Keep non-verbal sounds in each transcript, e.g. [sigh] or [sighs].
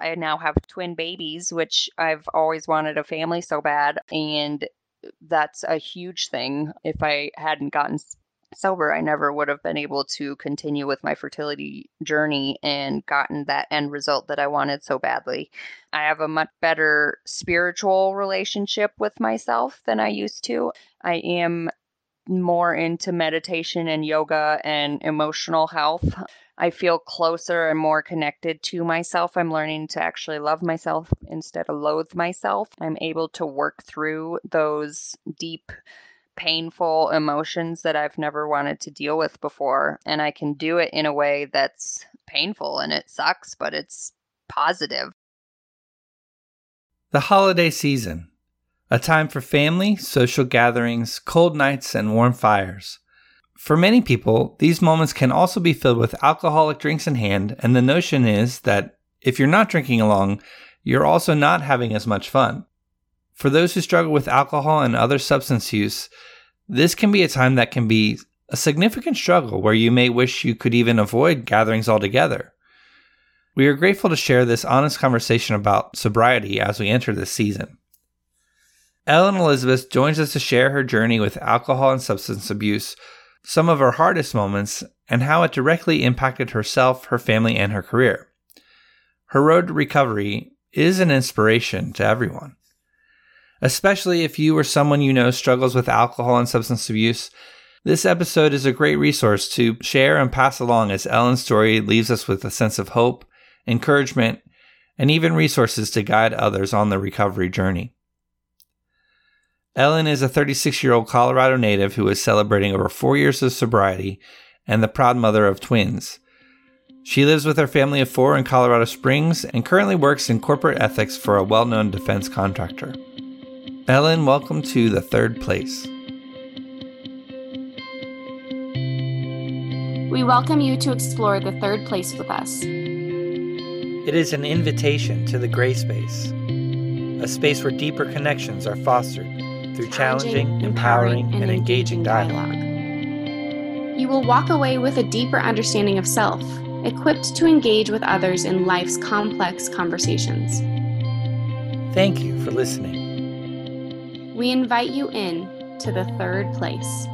I now have twin babies, which I've always wanted a family so bad. And that's a huge thing. If I hadn't gotten sober, I never would have been able to continue with my fertility journey and gotten that end result that I wanted so badly. I have a much better spiritual relationship with myself than I used to. I am more into meditation and yoga and emotional health. I feel closer and more connected to myself. I'm learning to actually love myself instead of loathe myself. I'm able to work through those deep, painful emotions that I've never wanted to deal with before. And I can do it in a way that's painful and it sucks, but it's positive. The holiday season, a time for family, social gatherings, cold nights, and warm fires. For many people, these moments can also be filled with alcoholic drinks in hand, and the notion is that if you're not drinking along, you're also not having as much fun. For those who struggle with alcohol and other substance use, this can be a time that can be a significant struggle where you may wish you could even avoid gatherings altogether. We are grateful to share this honest conversation about sobriety as we enter this season. Ellen Elizabeth joins us to share her journey with alcohol and substance abuse some of her hardest moments, and how it directly impacted herself, her family, and her career. Her road to recovery is an inspiration to everyone. Especially if you or someone you know struggles with alcohol and substance abuse, this episode is a great resource to share and pass along as Ellen's story leaves us with a sense of hope, encouragement, and even resources to guide others on the recovery journey. Ellen is a 36 year old Colorado native who is celebrating over four years of sobriety and the proud mother of twins. She lives with her family of four in Colorado Springs and currently works in corporate ethics for a well known defense contractor. Ellen, welcome to the third place. We welcome you to explore the third place with us. It is an invitation to the gray space, a space where deeper connections are fostered through challenging, empowering, and engaging dialogue. You will walk away with a deeper understanding of self, equipped to engage with others in life's complex conversations. Thank you for listening. We invite you in to the third place.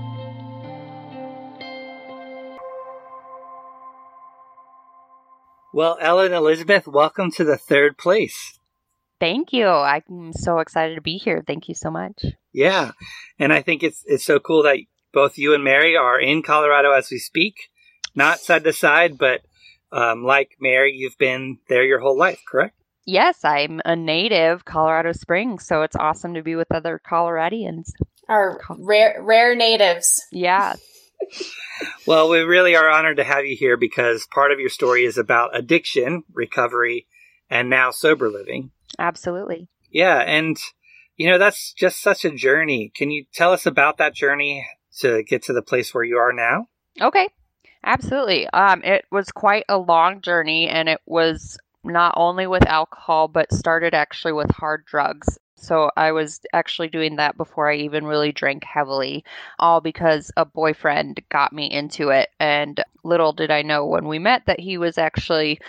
Well, Ellen Elizabeth, welcome to the third place. Thank you. I'm so excited to be here. Thank you so much. Yeah. And I think it's it's so cool that both you and Mary are in Colorado as we speak. Not side to side, but um, like Mary, you've been there your whole life, correct? Yes, I'm a native Colorado Springs, so it's awesome to be with other Coloradians. Our rare rare natives. Yeah. [laughs] well, we really are honored to have you here because part of your story is about addiction, recovery, and now sober living. Absolutely. Yeah, and you know that's just such a journey. Can you tell us about that journey to get to the place where you are now? Okay. Absolutely. Um it was quite a long journey and it was not only with alcohol but started actually with hard drugs. So I was actually doing that before I even really drank heavily, all because a boyfriend got me into it. And little did I know when we met that he was actually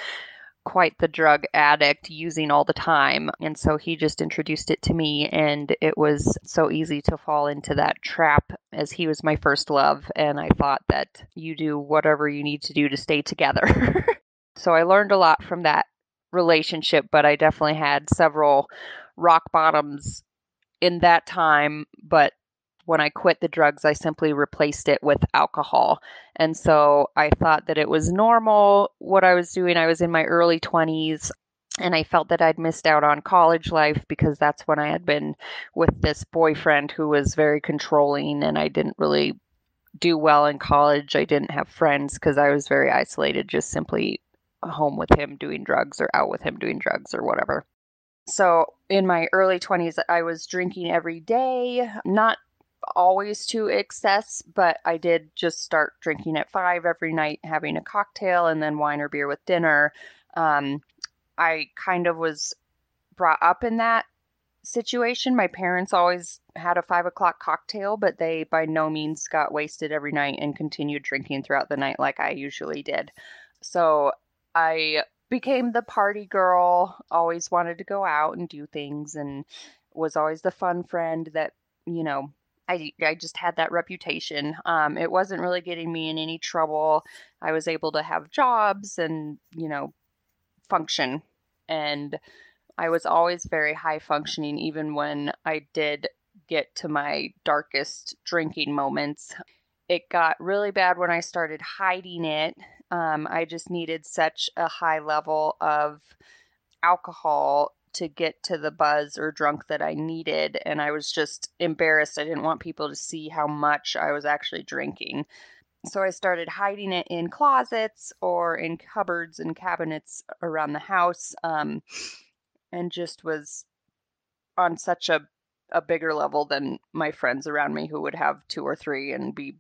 quite the drug addict using all the time. And so he just introduced it to me, and it was so easy to fall into that trap as he was my first love. And I thought that you do whatever you need to do to stay together. [laughs] so I learned a lot from that relationship, but I definitely had several rock bottoms in that time. But when I quit the drugs, I simply replaced it with alcohol. And so I thought that it was normal what I was doing. I was in my early 20s and I felt that I'd missed out on college life because that's when I had been with this boyfriend who was very controlling and I didn't really do well in college. I didn't have friends because I was very isolated, just simply home with him doing drugs or out with him doing drugs or whatever. So in my early 20s, I was drinking every day, not always to excess, but I did just start drinking at five every night, having a cocktail and then wine or beer with dinner. Um, I kind of was brought up in that situation. My parents always had a five o'clock cocktail, but they by no means got wasted every night and continued drinking throughout the night like I usually did. So I became the party girl, always wanted to go out and do things and was always the fun friend that, you know, I, I just had that reputation. Um, it wasn't really getting me in any trouble. I was able to have jobs and, you know, function. And I was always very high functioning, even when I did get to my darkest drinking moments. It got really bad when I started hiding it. Um, I just needed such a high level of alcohol to get to the buzz or drunk that I needed. And I was just embarrassed. I didn't want people to see how much I was actually drinking. So I started hiding it in closets or in cupboards and cabinets around the house um, and just was on such a, a bigger level than my friends around me who would have two or three and be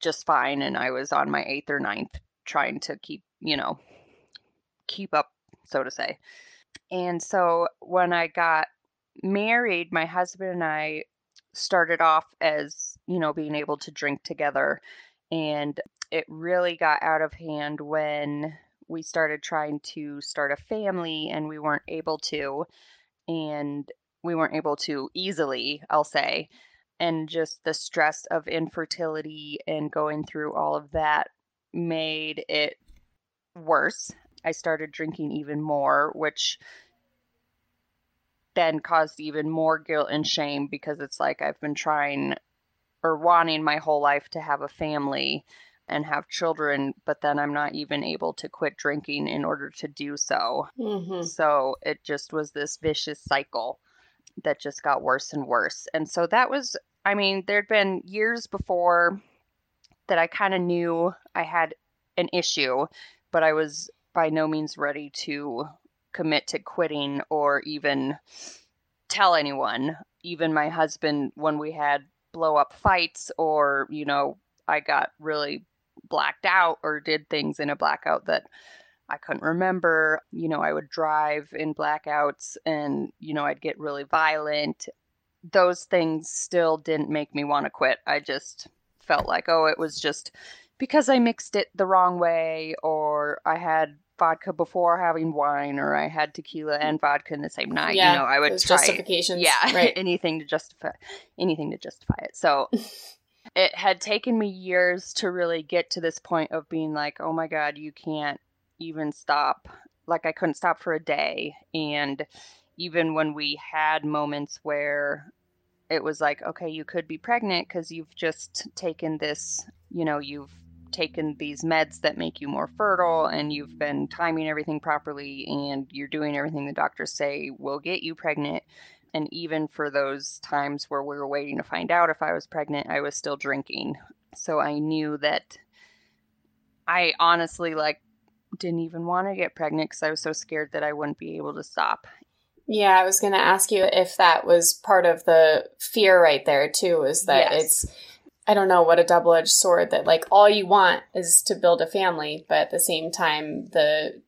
just fine. And I was on my eighth or ninth trying to keep, you know, keep up, so to say. And so when I got married, my husband and I started off as, you know, being able to drink together. And it really got out of hand when we started trying to start a family and we weren't able to. And we weren't able to easily, I'll say. And just the stress of infertility and going through all of that made it worse. I started drinking even more, which then caused even more guilt and shame because it's like I've been trying or wanting my whole life to have a family and have children, but then I'm not even able to quit drinking in order to do so. Mm-hmm. So it just was this vicious cycle that just got worse and worse. And so that was, I mean, there'd been years before that I kind of knew I had an issue, but I was by no means ready to commit to quitting or even tell anyone. Even my husband, when we had blow up fights or, you know, I got really blacked out or did things in a blackout that I couldn't remember. You know, I would drive in blackouts and, you know, I'd get really violent. Those things still didn't make me want to quit. I just felt like, oh, it was just because I mixed it the wrong way or I had vodka before having wine or I had tequila and vodka in the same night. Yeah, you know, I would try justifications. Yeah, [laughs] right. anything to justify anything to justify it. So [laughs] it had taken me years to really get to this point of being like, oh my God, you can't even stop. Like, I couldn't stop for a day. And even when we had moments where it was like, okay, you could be pregnant because you've just taken this, you know, you've taken these meds that make you more fertile and you've been timing everything properly and you're doing everything the doctors say will get you pregnant and even for those times where we were waiting to find out if I was pregnant, I was still drinking. So I knew that I honestly like didn't even want to get pregnant because I was so scared that I wouldn't be able to stop. Yeah, I was going to ask you if that was part of the fear right there too. Is that yes. it's I don't know what a double edged sword that like all you want is to build a family, but at the same time the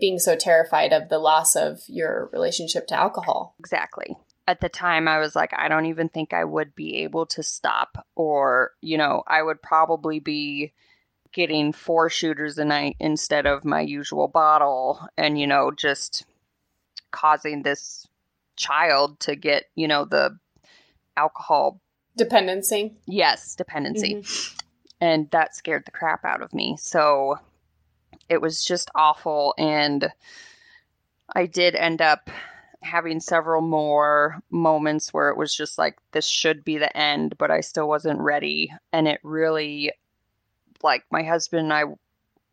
being so terrified of the loss of your relationship to alcohol. Exactly. At the time, I was like, I don't even think I would be able to stop, or, you know, I would probably be getting four shooters a night instead of my usual bottle, and, you know, just causing this child to get, you know, the alcohol dependency. Yes, dependency. Mm-hmm. And that scared the crap out of me. So it was just awful. And I did end up having several more moments where it was just like, this should be the end, but I still wasn't ready. And it really, like, my husband and I,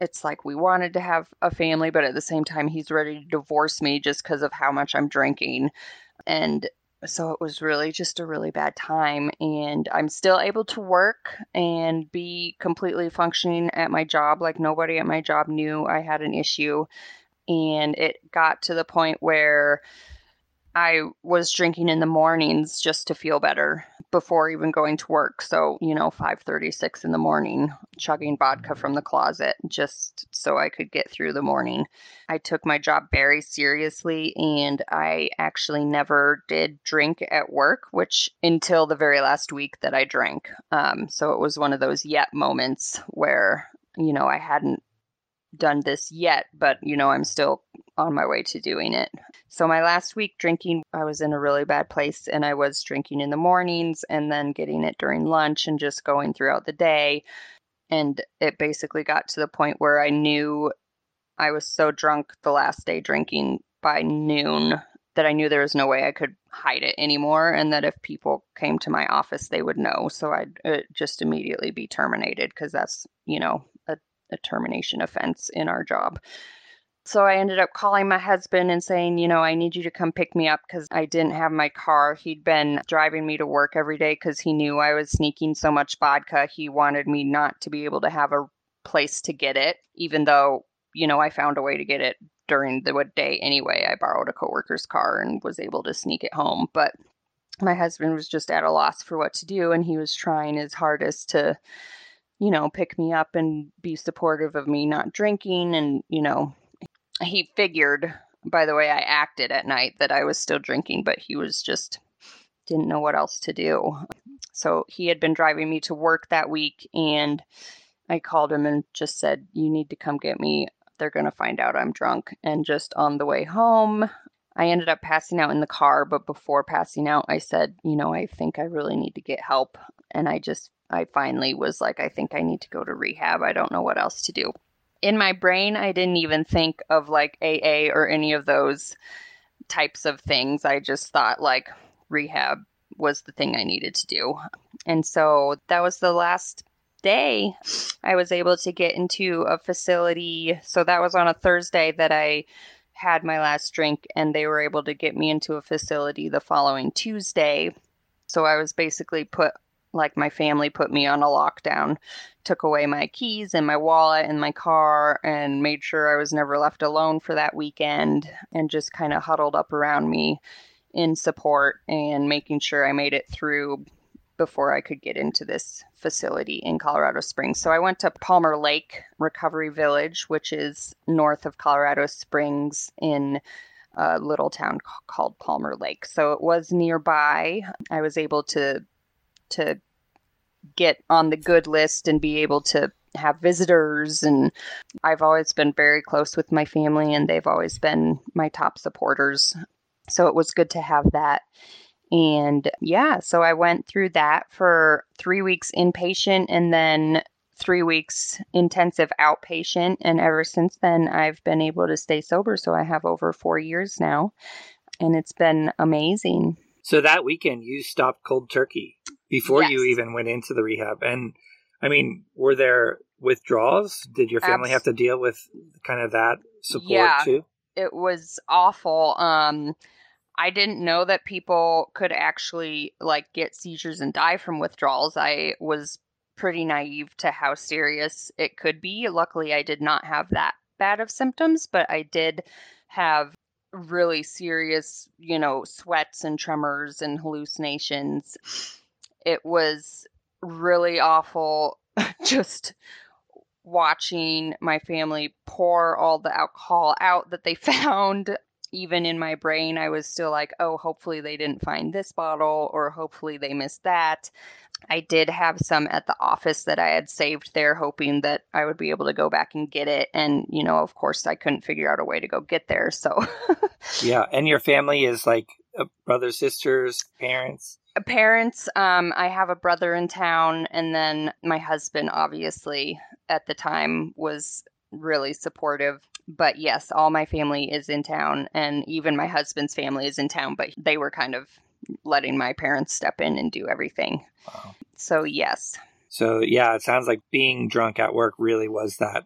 it's like we wanted to have a family, but at the same time, he's ready to divorce me just because of how much I'm drinking. And so it was really just a really bad time and i'm still able to work and be completely functioning at my job like nobody at my job knew i had an issue and it got to the point where I was drinking in the mornings just to feel better before even going to work. So, you know, 5:36 in the morning, chugging vodka from the closet just so I could get through the morning. I took my job very seriously and I actually never did drink at work, which until the very last week that I drank. Um, so it was one of those yet moments where, you know, I hadn't done this yet, but you know, I'm still on my way to doing it. So my last week drinking, I was in a really bad place and I was drinking in the mornings and then getting it during lunch and just going throughout the day. And it basically got to the point where I knew I was so drunk the last day drinking by noon that I knew there was no way I could hide it anymore and that if people came to my office they would know so I'd uh, just immediately be terminated because that's you know a, termination offense in our job so I ended up calling my husband and saying, you know, I need you to come pick me up because I didn't have my car. He'd been driving me to work every day because he knew I was sneaking so much vodka. He wanted me not to be able to have a place to get it, even though, you know, I found a way to get it during the day anyway. I borrowed a coworker's car and was able to sneak it home. But my husband was just at a loss for what to do and he was trying his hardest to you know pick me up and be supportive of me not drinking and you know he figured by the way I acted at night that I was still drinking, but he was just didn't know what else to do. So he had been driving me to work that week and I called him and just said, You need to come get me. They're going to find out I'm drunk. And just on the way home, I ended up passing out in the car. But before passing out, I said, You know, I think I really need to get help. And I just, I finally was like, I think I need to go to rehab. I don't know what else to do in my brain, I didn't even think of like AA or any of those types of things. I just thought like rehab was the thing I needed to do. And so that was the last day I was able to get into a facility. So that was on a Thursday that I had my last drink, and they were able to get me into a facility the following Tuesday. So I was basically put like my family put me on a lockdown, took away my keys and my wallet and my car, and made sure I was never left alone for that weekend, and just kind of huddled up around me in support and making sure I made it through before I could get into this facility in Colorado Springs. So I went to Palmer Lake Recovery Village, which is north of Colorado Springs in a little town called Palmer Lake. So it was nearby. I was able to to get on the good list and be able to have visitors and I've always been very close with my family and they've always been my top supporters. So it was good to have that. And yeah, so I went through that for 3 weeks inpatient and then 3 weeks intensive outpatient and ever since then I've been able to stay sober so I have over 4 years now and it's been amazing. So that weekend you stopped cold turkey before yes. you even went into the rehab. And I mean, were there withdrawals? Did your family have to deal with kind of that support yeah, too? It was awful. Um, I didn't know that people could actually like get seizures and die from withdrawals. I was pretty naive to how serious it could be. Luckily, I did not have that bad of symptoms, but I did have really serious, you know, sweats and tremors and hallucinations it was really awful [laughs] just watching my family pour all the alcohol out that they [laughs] found. Even in my brain i was still like oh hopefully they didn't find this bottle or hopefully they missed that. I did have some at the office that i had saved there hoping that i would be able to go back and get it. And you know of course i couldn't figure out a way to go get there so. [laughs] Yeah and your family is like uh, brothers sisters parents parents um, i have a brother in town and then my husband obviously at the time was really supportive. But yes all my family is in town and even my husband's family is in town but they were kind of letting my parents step in and do everything. Wow. so yes. So yeah it sounds like being drunk at work really was that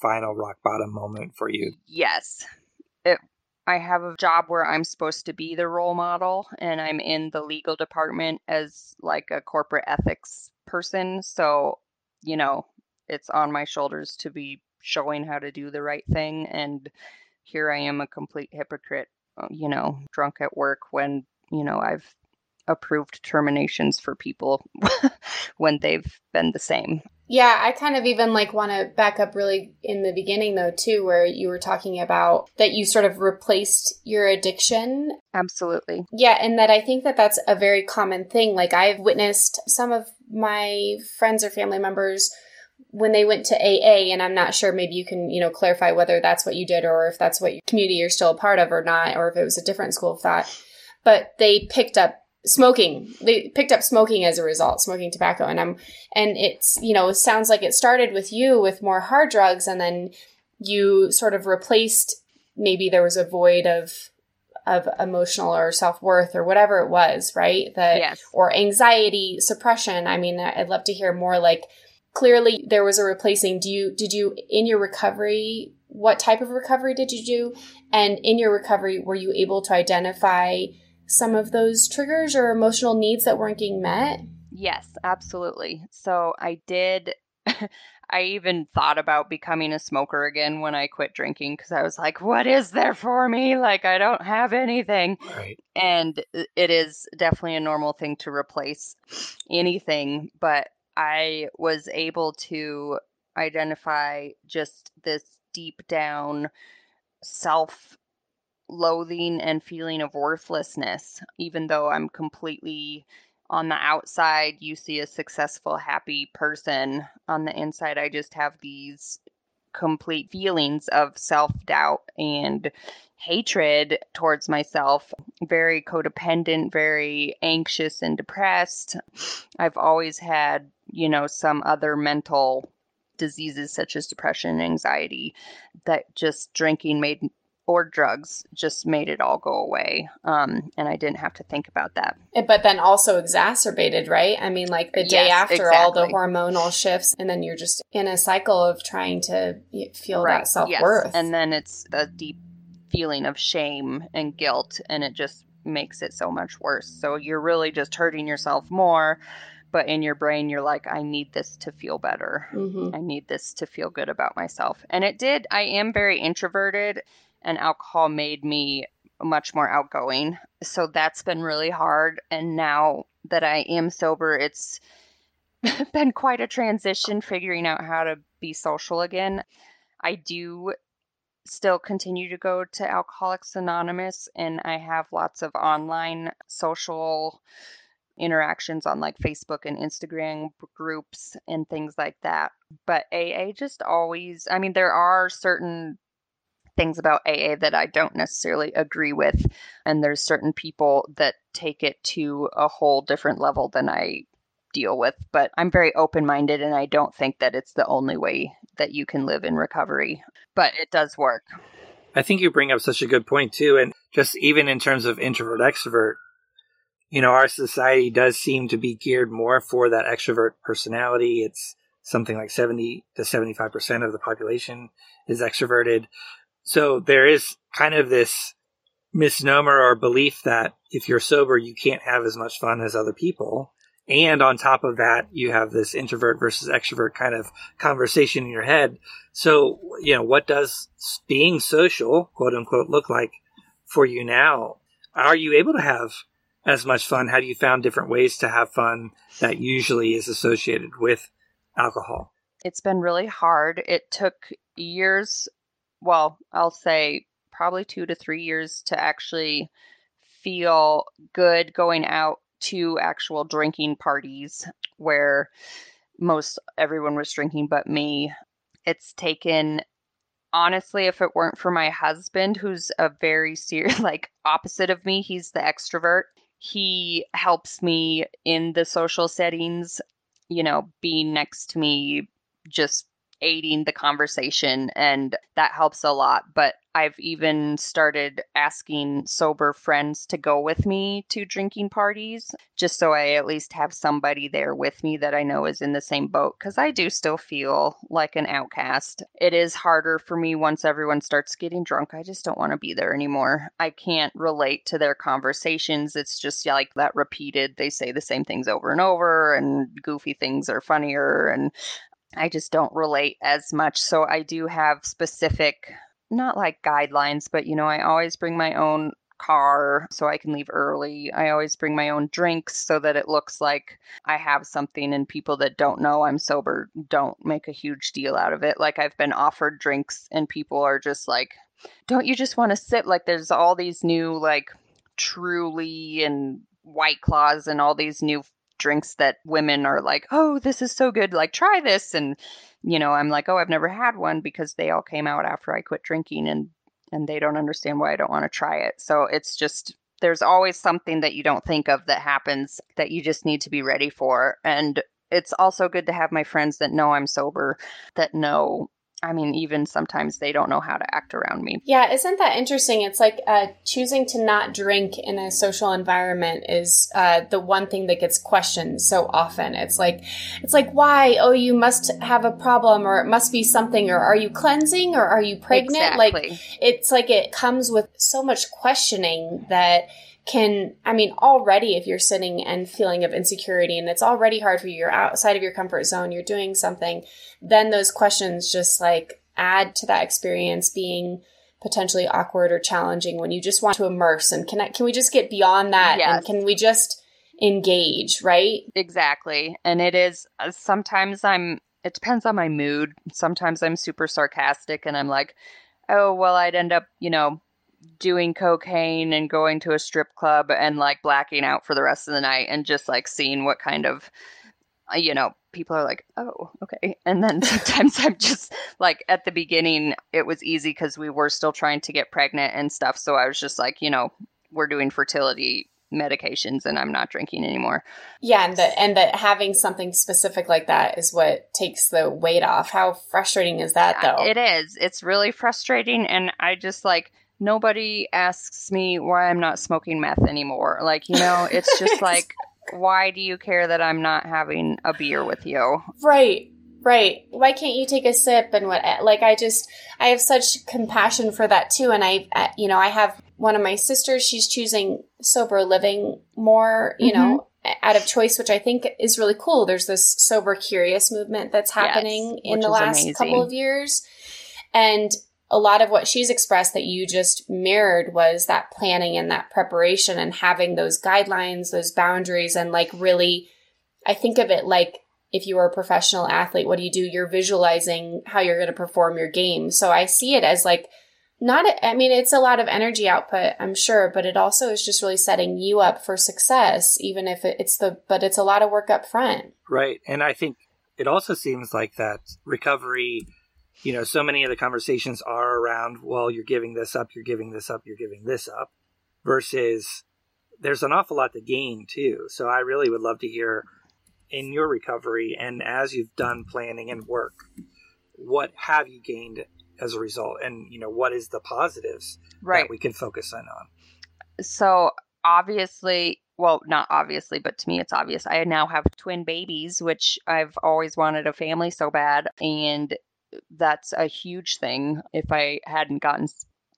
final rock bottom moment for you. Yes I have a job where I'm supposed to be the role model and I'm in the legal department as like a corporate ethics person. So, you know, it's on my shoulders to be showing how to do the right thing. And here I am, a complete hypocrite, uh, you know, drunk at work when, you know, I've approved terminations for people [laughs] when they've been the same. Yeah, I kind of even like want to back up really in the beginning though too where you were talking about that you sort of replaced your addiction. Absolutely. Yeah, and that I think that that's a very common thing. Like I've witnessed some of my friends or family members when they went to AA, and I'm not sure, maybe you can, you know, clarify whether that's what you did or if that's what your community you're still a part of or not, or if it was a different school of thought. But they picked up smoking. They picked up smoking as a result, smoking tobacco. And I'm, and it's, you know, it sounds like it started with you with more hard drugs and then you sort of replaced, maybe there was a void of, of emotional or self-worth or whatever it was, right? That, yes. or anxiety suppression. I mean, I'd love to hear more like, clearly there was a replacing do you did you in your recovery what type of recovery did you do and in your recovery were you able to identify some of those triggers or emotional needs that weren't being met yes absolutely so i did [laughs] I even thought about becoming a smoker again when I quit drinking because I was like, what is there for me? Like, I don't have anything. Right. And it is definitely a normal thing to replace anything. But I was able to identify just this deep down self loathing and feeling of worthlessness, even though I'm completely on the outside, you see a successful, happy person. On the inside, I just have these complete feelings of self doubt and hatred towards myself, very codependent, very anxious and depressed. I've always had, you know, some other mental diseases such as depression and anxiety that just drinking made or drugs just made it all go away. Um, and I didn't have to think about that. But then also exacerbated, right? I mean, like the day yes, after exactly. all the hormonal shifts, and then you're just in a cycle of trying to feel right. that self worth. Yes. And then it's a deep feeling of shame and guilt, and it just makes it so much worse. So you're really just hurting yourself more. But in your brain, you're like, I need this to feel better. Mm-hmm. I need this to feel good about myself. And it did. I am very introverted and alcohol made me much more outgoing. So that's been really hard. And now that I am sober, it's [laughs] been quite a transition figuring out how to be social again. I do still continue to go to Alcoholics Anonymous, and I have lots of online social interactions on like Facebook and Instagram groups and things like that. But AA just always, I mean, there are certain things about AA that I don't necessarily agree with. And there's certain people that take it to a whole different level than I deal with. But I'm very open minded and I don't think that it's the only way that you can live in recovery. But it does work. I think you bring up such a good point, too. And just even in terms of introvert extrovert, you know, our society does seem to be geared more for that extrovert personality. It's something like 70 to 75% of the population is extroverted. So there is kind of this misnomer or belief that if you're sober, you can't have as much fun as other people. And on top of that, you have this introvert versus extrovert kind of conversation in your head. So, you know, what does being social, quote unquote, look like for you now? Are you able to have as much fun? Have you found different ways to have fun that usually is associated with alcohol? It's been really hard. It took years well, I'll say probably two to three years to actually feel good going out to actual drinking parties where most everyone was drinking but me. It's taken honestly if it weren't for my husband who's a very serious [laughs] like opposite of me, he's the extrovert. He helps me in the social settings, you know, being next to me just aiding the conversation and that helps a lot. But i've even started asking sober friends to go with me to drinking parties just so i at least have somebody there with me that i know is in the same boat because i do still feel like an outcast. It is harder for me once everyone starts getting drunk. I just don't want to be there anymore. I can't relate to their conversations. It's just like that repeated they say the same things over and over and goofy things are funnier and I just don't relate as much. So I do have specific, not like guidelines, but you know, I always bring my own car so I can leave early. I always bring my own drinks so that it looks like I have something and people that don't know I'm sober don't make a huge deal out of it. Like I've been offered drinks and people are just like, don't you just want to sit? Like there's all these new like truly and white claws and all these new drinks that women are like, oh, this is so good. Like, try this. And you know, I'm like, oh, I've never had one because they all came out after I quit drinking and and they don't understand why I don't want to try it. So it's just there's always something that you don't think of that happens that you just need to be ready for. And it's also good to have my friends that know I'm sober, that know I mean, even sometimes they don't know how to act around me. Yeah, isn't that interesting? It's like uh, choosing to not drink in a social environment is uh, the one thing that gets questioned so often. It's like, it's like, why? Oh, you must have a problem, or it must be something, or are you cleansing, or are you pregnant? Exactly. Like, it's like it comes with so much questioning that can, I mean, already if you're sitting and feeling of insecurity and it's already hard for you, you're outside of your comfort zone, you're doing something, then those questions just like add to that experience being potentially awkward or challenging when you just want to immerse and connect. Can we just get beyond that? Yes. And can we just engage, right? Exactly. And it is uh, sometimes I'm, it depends on my mood. Sometimes I'm super sarcastic and I'm like, oh, well, I'd end up, you know, doing cocaine and going to a strip club and like blacking out for the rest of the night and just like seeing what kind of uh, you know people are like oh okay and then [laughs] sometimes i'm just like at the beginning it was easy because we were still trying to get pregnant and stuff so i was just like you know we're doing fertility medications and i'm not drinking anymore Yeah, and that and that having something specific like that is what takes the weight off. How frustrating is that though? it is it's really frustrating and i just like nobody asks me why i'm not smoking meth anymore like you know it's [laughs] just like why do you care that i'm not having a beer with you Right. Right. Why can't you take a sip and what like I just I have such compassion for that too and I uh, you know I have one of my sisters she's choosing sober living more, you know, out of choice which I think is really cool. There's this sober curious movement that's happening in the last amazing. couple of years. And a lot of what she's expressed that you just mirrored was that planning and that preparation and having those guidelines, those boundaries, and like really, I think of it like if you were a professional athlete, what do you do? You're visualizing how you're going to perform your game. So I see it as like, not, a, I mean, it's a lot of energy output, I'm sure, but it also is just really setting you up for success, even if it's the, but it's a lot of work up front. Right. And I think it also seems like that recovery, you know, so many of the conversations are around, well, you're giving this up, you're giving this up, you're giving this up, versus there's an awful lot to gain too. So I really would love to hear in your recovery and as you've done planning and work, what have you gained as a result? And, you know, what is the positives right that we can focus in on? so obviously well not obviously but to me it's obvious i now have twin babies which i've always wanted a family so bad and that's a huge thing. If i hadn't gotten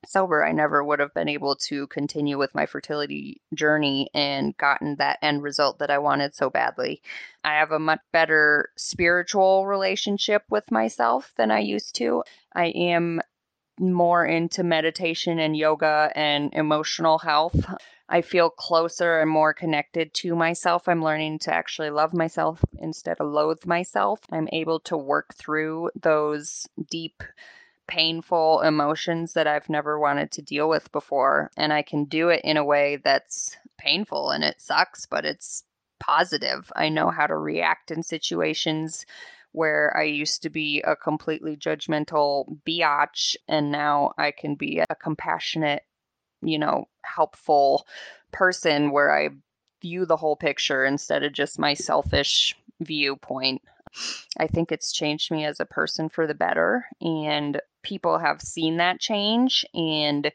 sober i never would have been able to continue with my fertility journey and gotten that end result that i wanted so badly. I have a much better spiritual relationship with myself than i used to. I am more into meditation and yoga and emotional health. I feel closer and more connected to myself. I'm learning to actually love myself instead of loathe myself. I'm able to work through those deep, painful emotions that I've never wanted to deal with before. And I can do it in a way that's painful and it sucks, but it's positive. I know how to react in situations where I used to be a completely judgmental biatch, and now I can be a compassionate, you know, helpful person where I view the whole picture instead of just my selfish viewpoint. I think it's changed me as a person for the better, and people have seen that change. And,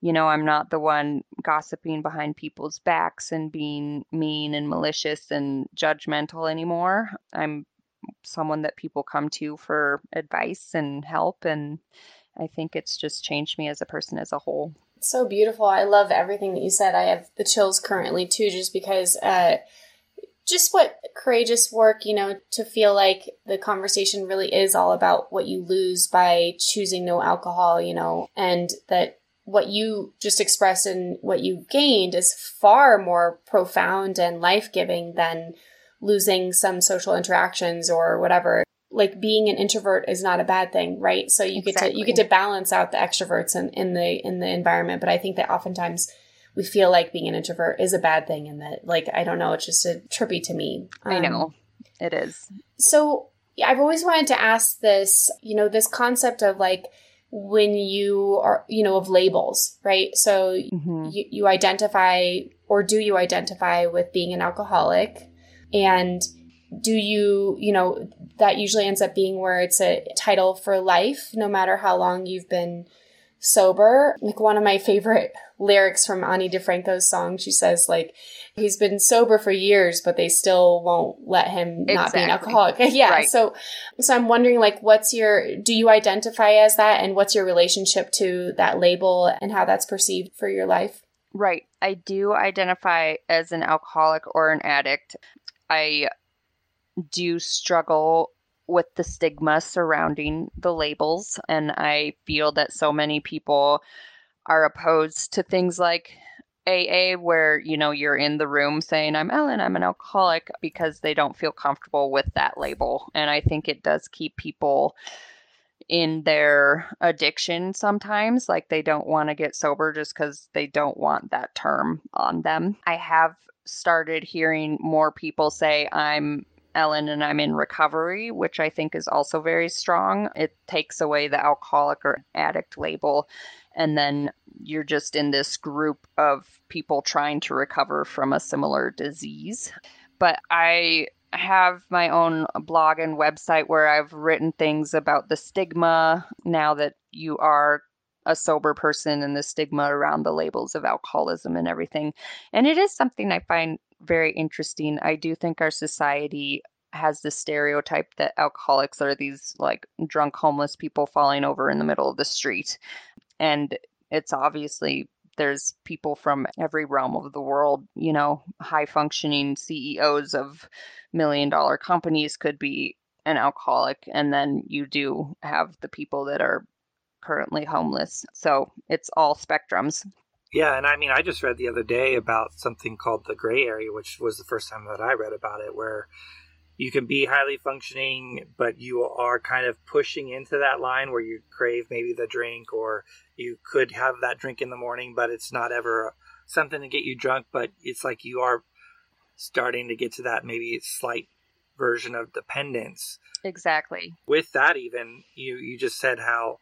you know, I'm not the one gossiping behind people's backs and being mean and malicious and judgmental anymore. I'm someone that people come to for advice and help and I think it's just changed me as a person as a whole. So beautiful. I love everything that you said. I have the chills currently too, just because, uh, just what courageous work, you know, to feel like the conversation really is all about what you lose by choosing no alcohol, you know, and that what you just expressed and what you gained is far more profound and life giving than losing some social interactions or whatever like being an introvert is not a bad thing right so you get to you get to balance out the extroverts in, in the in the environment but i think that oftentimes we feel like being an introvert is a bad thing and that like i don't know it's just a trippy to me I Um, know it is. so I've always wanted to ask this, you know, this concept of like when you are, you know, of labels, right? So mm-hmm. you, you identify or do you identify with being an alcoholic? And do you, you know, that usually ends up being where it's a title for life, no matter how long you've been sober. Like one of my favorite [laughs] lyrics from Ani DiFranco's song, she says like he's been sober for years, but they still won't let him not be an alcoholic. [laughs] yeah. Right. So so I'm wondering like what's your do you identify as that and what's your relationship to that label and how that's perceived for your life? Right. I do identify as an alcoholic or an addict. I do struggle with the stigma surrounding the labels. And I feel that so many people are opposed to things like AA, where, you know, you're in the room saying, I'm Ellen, I'm an alcoholic, because they don't feel comfortable with that label. And I think it does keep people in their addiction sometimes. Like they don't want to get sober just because they don't want that term on them. I have started hearing more people say, I'm Ellen and I'm in recovery, which I think is also very strong. It takes away the alcoholic or addict label. And then you're just in this group of people trying to recover from a similar disease. But I have my own blog and website where I've written things about the stigma now that you are a sober person and the stigma around the labels of alcoholism and everything. And it is something I find very interesting. I do think our society has this stereotype that alcoholics are these like drunk homeless people falling over in the middle of the street. And it's obviously there's people from every realm of the world, you know, high functioning CEOs of million dollar companies could be an alcoholic. And then you do have the people that are currently homeless. So it's all spectrums. Yeah, and I mean, I just read the other day about something called the gray area, which was the first time that I read about it, where you can be highly functioning, but you are kind of pushing into that line where you crave maybe the drink, or you could have that drink in the morning, but it's not ever something to get you drunk, but it's like you are starting to get to that maybe slight version of dependence. Exactly. With that, even you you just said how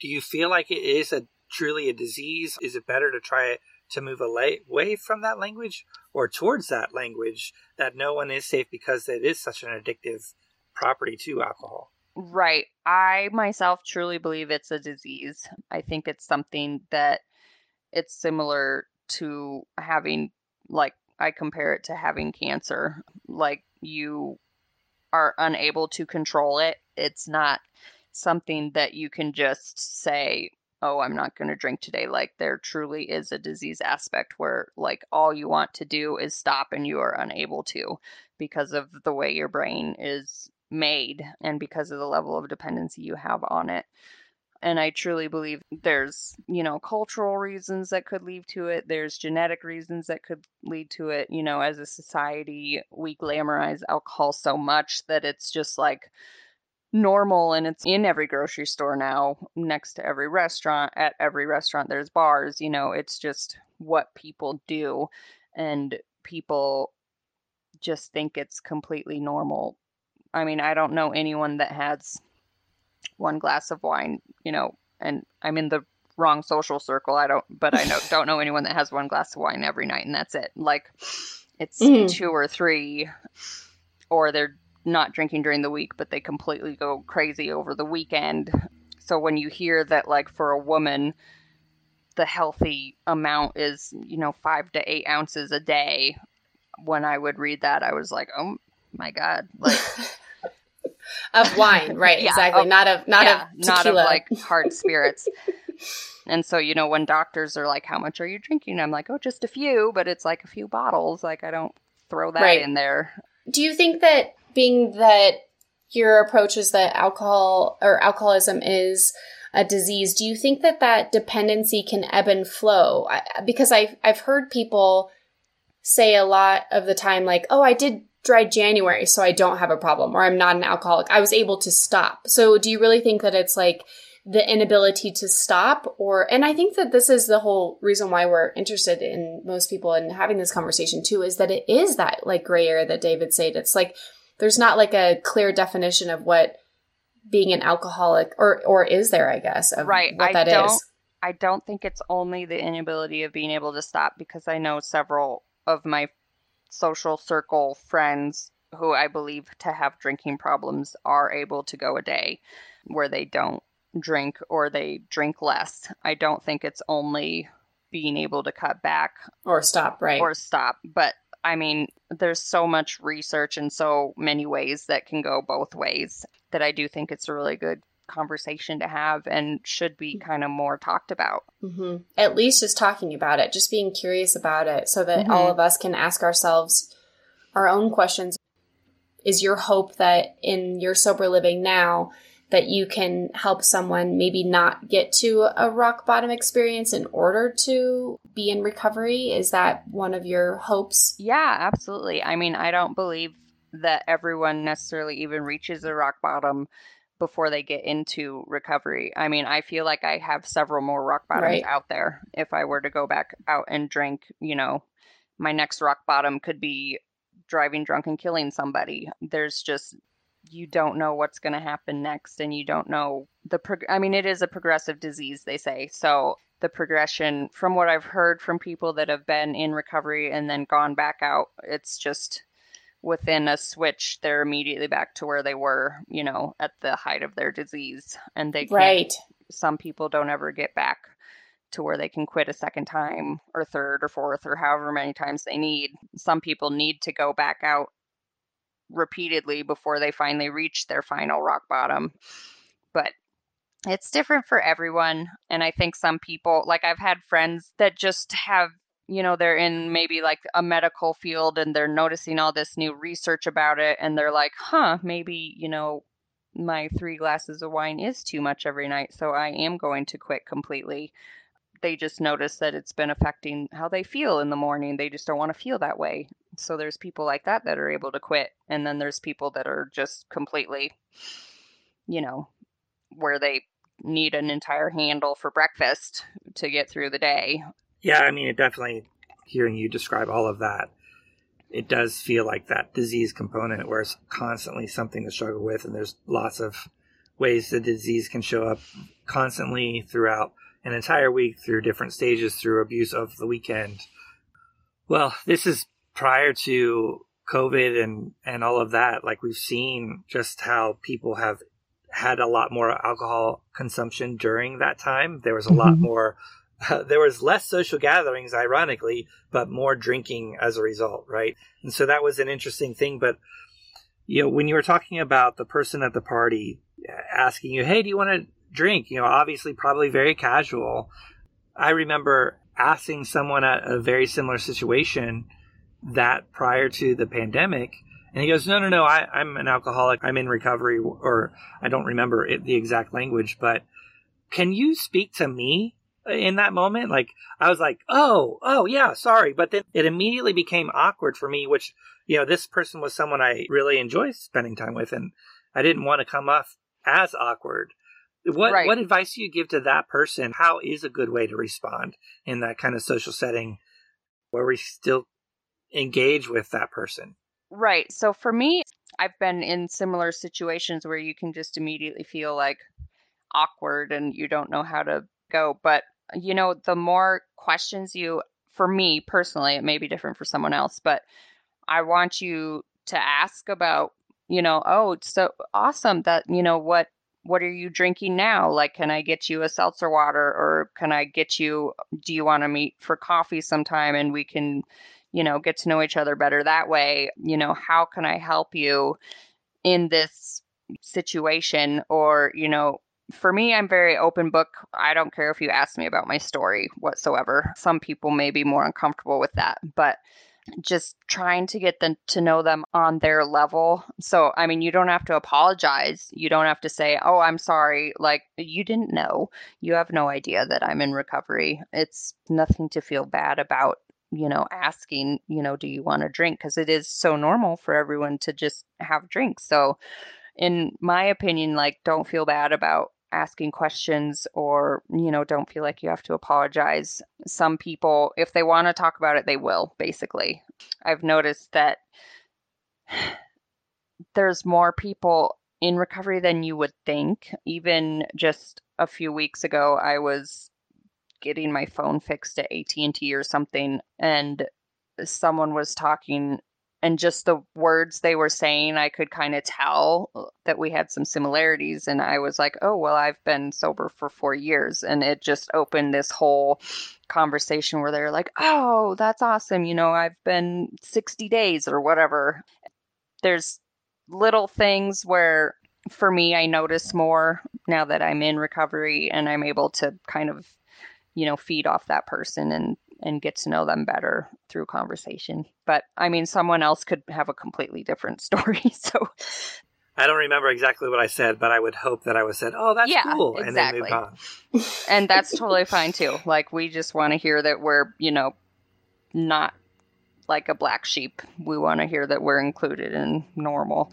do you feel like it is a truly a disease? Is it better to try to move away from that language or towards that language that no one is safe because it is such an addictive property to alcohol? Right. I myself truly believe it's a disease. I think it's something that it's similar to having like I compare it to having cancer. Like you are unable to control it. It's not something that you can just say, oh, I'm not going to drink today. Like there truly is a disease aspect where like all you want to do is stop and you are unable to because of the way your brain is made and because of the level of dependency you have on it. And I truly believe there's, you know, cultural reasons that could lead to it. There's genetic reasons that could lead to it. You know, as a society, we glamorize alcohol so much that it's just like, normal and it's in every grocery store now next to every restaurant at every restaurant there's bars you know it's just what people do and people just think it's completely normal i mean i don't know anyone that has one glass of wine you know and i'm in the wrong social circle i don't but i know [laughs] don't know anyone that has one glass of wine every night and that's it like it's mm-hmm. two or three or they're not drinking during the week, but they completely go crazy over the weekend. So when you hear that, like for a woman, the healthy amount is, you know, five to eight ounces a day, when I would read that, I was like, oh my God. Like, [laughs] of wine, [laughs] right? yeah, exactly. Of, not of, not yeah, of, tequila. not of like hard [laughs] spirits. and so, you know, when doctors are like, how much are you drinking? I'm like, oh, just a few, but it's like a few bottles. Like, I don't throw that right. in there. Do you think that being that your approach is that alcohol or alcoholism is a disease, do you think that that dependency can ebb and flow? I, because I've, I've heard people say a lot of the time, like, oh, I did dry January, so I don't have a problem, or I'm not an alcoholic. I was able to stop. So do you really think that it's like the inability to stop or and i think that this is the whole reason why we're interested in most people in having this conversation too is that it is that like gray area that david said it's like there's not like a clear definition of what being an alcoholic or or is there i guess of right. what I that don't, is. I don't think it's only the inability of being able to stop because I know several of my social circle friends who I believe to have drinking problems are able to go a day where they don't drink or they drink less. I don't think it's only being able to cut back or stop right. or stop, but I mean, there's so much research and so many ways that can go both ways that I do think it's a really good conversation to have and should be kind of more talked about. hmm At least just talking about it, just being curious about it, so that Mhm. all of us can ask ourselves our own questions. Is your hope that in your sober living now, that you can help someone maybe not get to a rock bottom experience in order to be in recovery? Is that one of your hopes? Yeah, absolutely. I mean, I don't believe that everyone necessarily even reaches a rock bottom before they get into recovery. I mean, I feel like I have several more rock bottoms Right. out there. If I were to go back out and drink, you know, my next rock bottom could be driving drunk and killing somebody. There's just you don't know what's going to happen next and you don't know the prog- I mean, it is a progressive disease, they say. So the progression from what I've heard from people that have been in recovery and then gone back out, it's just within a switch, they're immediately back to where they were, you know, at the height of their disease. And they Right. some people don't ever get back to where they can quit a second time or third or fourth or however many times they need. Some people need to go back out repeatedly before they finally reach their final rock bottom. But it's different for everyone. And I think some people, like I've had friends that just have, you know, they're in maybe like a medical field and they're noticing all this new research about it. And they're like, huh, maybe, you know, my three glasses of wine is too much every night. So I am going to quit completely. They just notice that it's been affecting how they feel in the morning. They just don't want to feel that way. So there's people like that that are able to quit. And then there's people that are just completely, you know, where they need an entire handle for breakfast to get through the day. Yeah, I mean, it definitely, hearing you describe all of that, it does feel like that disease component where it's constantly something to struggle with. And there's lots of ways the disease can show up constantly throughout an entire week through different stages through abuse of the weekend. Well, this is prior to COVID and, and all of that. Like we've seen just how people have had a lot more alcohol consumption during that time. There was a lot Mhm. more [laughs] there was less social gatherings, ironically, but more drinking as a result, right? And so that was an interesting thing. But you know, when you were talking about the person at the party asking you, "Hey, do you want to drink?" You know, obviously, probably very casual. I remember asking someone at a very similar situation that prior to the pandemic, and he goes, "No, no, no, I, I'm an alcoholic. I'm in recovery," or I don't remember it, the exact language, but can you speak to me in that moment? Like, I was like, oh, oh, yeah, sorry. But then it immediately became awkward for me, which, you know, this person was someone I really enjoy spending time with, and I didn't want to come off as awkward. What Right. what advice do you give to that person? How is a good way to respond in that kind of social setting where we still engage with that person? Right. So for me, I've been in similar situations where you can just immediately feel like awkward and you don't know how to go. But, you know, the more questions you, for me personally, it may be different for someone else, but I want you to ask about, you know, oh, it's so awesome that, you know, what what are you drinking now? Like, can I get you a seltzer water or can I get you, do you want to meet for coffee sometime and we can, you know, get to know each other better that way? You know, how can I help you in this situation? Or, you know, for me, I'm very open book. I don't care if you ask me about my story whatsoever. Some people may be more uncomfortable with that, but just trying to get them to know them on their level. So, I mean, you don't have to apologize. You don't have to say, "Oh, I'm sorry." Like you didn't know. You have no idea that I'm in recovery. It's nothing to feel bad about, you know, asking, you know, do you want to drink because it is so normal for everyone to just have drinks. So, in my opinion, like don't feel bad about asking questions or you know don't feel like you have to apologize some people if they want to talk about it they will basically i've noticed that [sighs] there's more people in recovery than you would think. Even just a few weeks ago, I was getting my phone fixed at AT&T or something and someone was talking and just the words they were saying I could kind of tell uh, that we had some similarities and I was like, "Oh, well, I've been sober for 4 years." And it just opened this whole conversation where they're like, "Oh, that's awesome. You know, I've been 60 days or whatever." There's little things where for me I notice more now that I'm in recovery and I'm able to kind of you know feed off that person and and get to know them better through conversation. But I mean, someone else could have a completely different [laughs] story. So I don't remember exactly what I said, but I would hope that I was said, "Oh, that's yeah, cool," exactly. and then move on. and that's totally fine [laughs] too. Like we just want to hear that we're, you know, not like a black sheep. We want to hear that we're included and normal,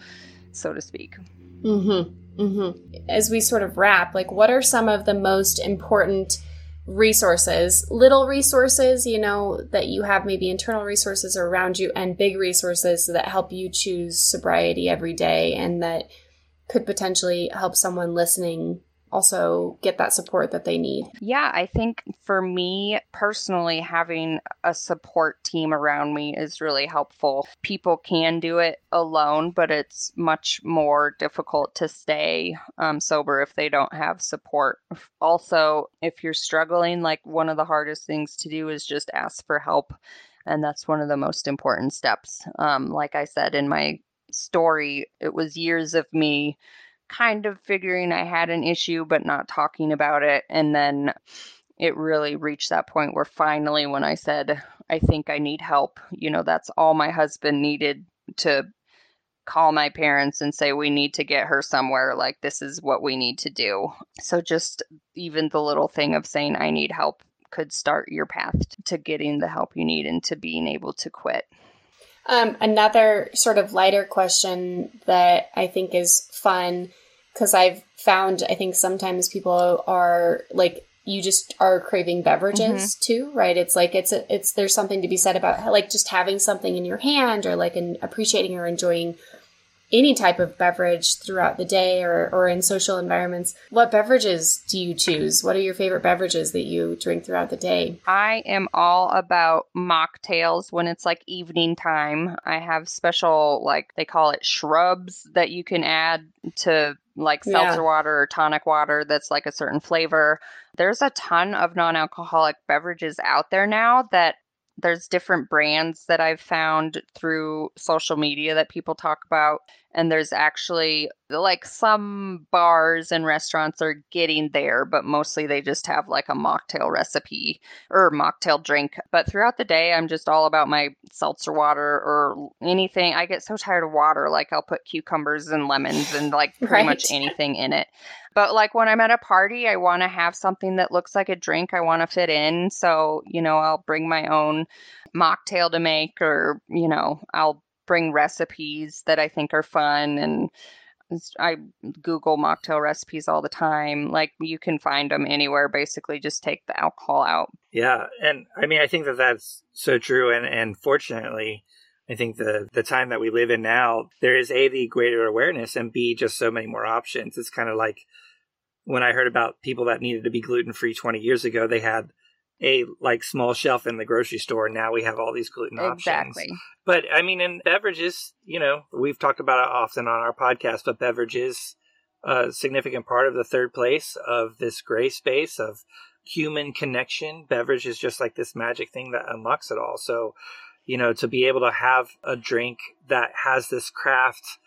so to speak. Mm-hmm. Mm-hmm. As we sort of wrap, like, what are some of the most important resources, little resources, you know, that you have maybe internal resources around you and big resources that help you choose sobriety every day and that could potentially help someone listening also get that support that they need. Yeah, I think for me personally, having a support team around me is really helpful. People can do it alone, but it's much more difficult to stay um, sober if they don't have support. Also, if you're struggling, like one of the hardest things to do is just ask for help. And that's one of the most important steps. Um, like I said in my story, it was years of me kind of figuring I had an issue, but not talking about it. And then it really reached that point where finally, when I said, I think I need help, you know, that's all my husband needed to call my parents and say, we need to get her somewhere. Like, this is what we need to do. So, just even the little thing of saying, I need help could start your path to getting the help you need and to being able to quit. Um, another sort of lighter question that I think is fun because I've found I think sometimes people are like you just are craving beverages mm-hmm. too, right? It's like it's a, it's there's something to be said about like just having something in your hand or like an, appreciating or enjoying any type of beverage throughout the day or, or in social environments. What beverages do you choose? What are your favorite beverages that you drink throughout the day? I am all about mocktails when it's like evening time. I have special, like they call it shrubs that you can add to like seltzer yeah. water or tonic water that's like a certain flavor. There's a ton of non alcoholic beverages out there now that there's different brands that I've found through social media that people talk about. And there's actually like some bars and restaurants are getting there, but mostly they just have like a mocktail recipe or mocktail drink. But throughout the day, I'm just all about my seltzer water or anything. I get so tired of water. Like I'll put cucumbers and lemons and like pretty right. much anything in it. But like when I'm at a party, I want to have something that looks like a drink I want to fit in. So, you know, I'll bring my own mocktail to make, or, you know, I'll bring recipes that I think are fun. And I Google mocktail recipes all the time. Like you can find them anywhere. Basically, just take the alcohol out. Yeah. And I mean, I think that that's so true. And, and fortunately, I think the the time that we live in now, there is a the greater awareness and b just so many more options. It's kind of like when I heard about people that needed to be gluten free 20 years ago, they had a like small shelf in the grocery store. Now we have all these gluten exactly. options. But I mean, in beverages, you know, we've talked about it often on our podcast, but beverages a significant part of the third place of this gray space of human connection. Beverage is just like this magic thing that unlocks it all. So you know, to be able to have a drink that has this craft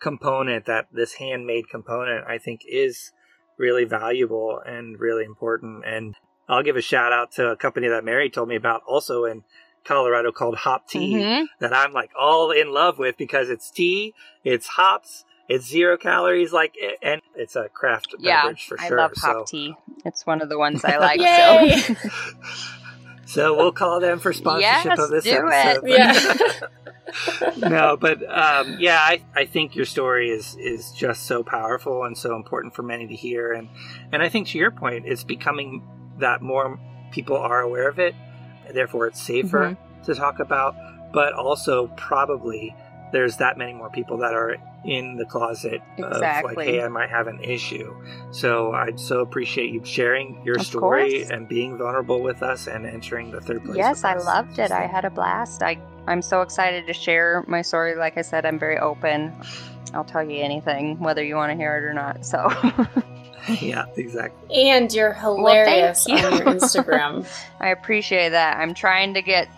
component, that this handmade component, I think is really valuable and really important. And I'll give a shout out to a company that Mary told me about also in Colorado called Hop Tea mm-hmm. that I'm like all in love with because it's tea, it's hops, it's zero calories, like, and it's a craft yeah, beverage for sure. I love Hop Tea. It's one of the ones I [laughs] like. so. [laughs] So we'll call them for sponsorship yes, of this do episode. It. Yeah. [laughs] [laughs] no, but um, yeah, I, I think your story is is just so powerful and so important for many to hear, and and I think to your point, it's becoming that more people are aware of it, therefore it's safer mm-hmm. to talk about, but also probably there's that many more people that are in the closet exactly. of like, hey, I might have an issue. So I so appreciate you sharing your of story course. and being vulnerable with us and entering the third place. Yes, I loved it. I had a blast. I I'm so excited to share my story. Like I said, I'm very open. I'll tell you anything, whether you want to hear it or not. So. [laughs] yeah, exactly. And you're hilarious well, you. on your Instagram. [laughs] I appreciate that. I'm trying to get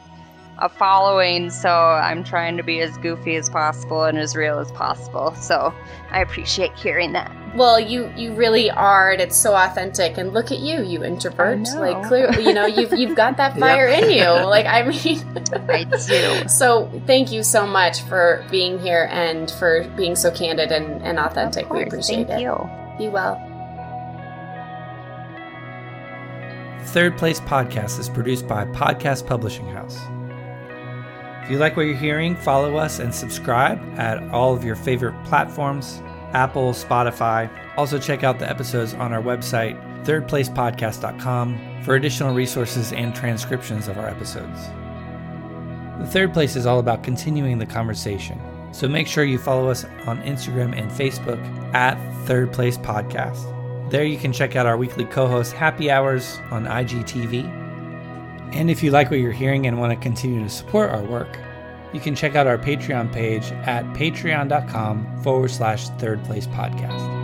a following, so I'm trying to be as goofy as possible and as real as possible. So I appreciate hearing that. Well, you you really are, and it's so authentic. And look at you, you introvert. Like clearly, you know, you've you've got that [laughs] fire yep. in you. Like I mean, [laughs] I do. So thank you so much for being here and for being so candid and, and authentic. We appreciate thank it. you. Be well. Third Place Podcast is produced by Podcast Publishing House. If you like what you're hearing, follow us and subscribe at all of your favorite platforms Apple, Spotify. Also, check out the episodes on our website, thirdplacepodcast.com, for additional resources and transcriptions of our episodes. The third place is all about continuing the conversation. So make sure you follow us on Instagram and Facebook at Third Place Podcast. There you can check out our weekly co host Happy Hours on IGTV and if you like what you're hearing and want to continue to support our work, you can check out our Patreon page at patreon.com forward slash third place podcast.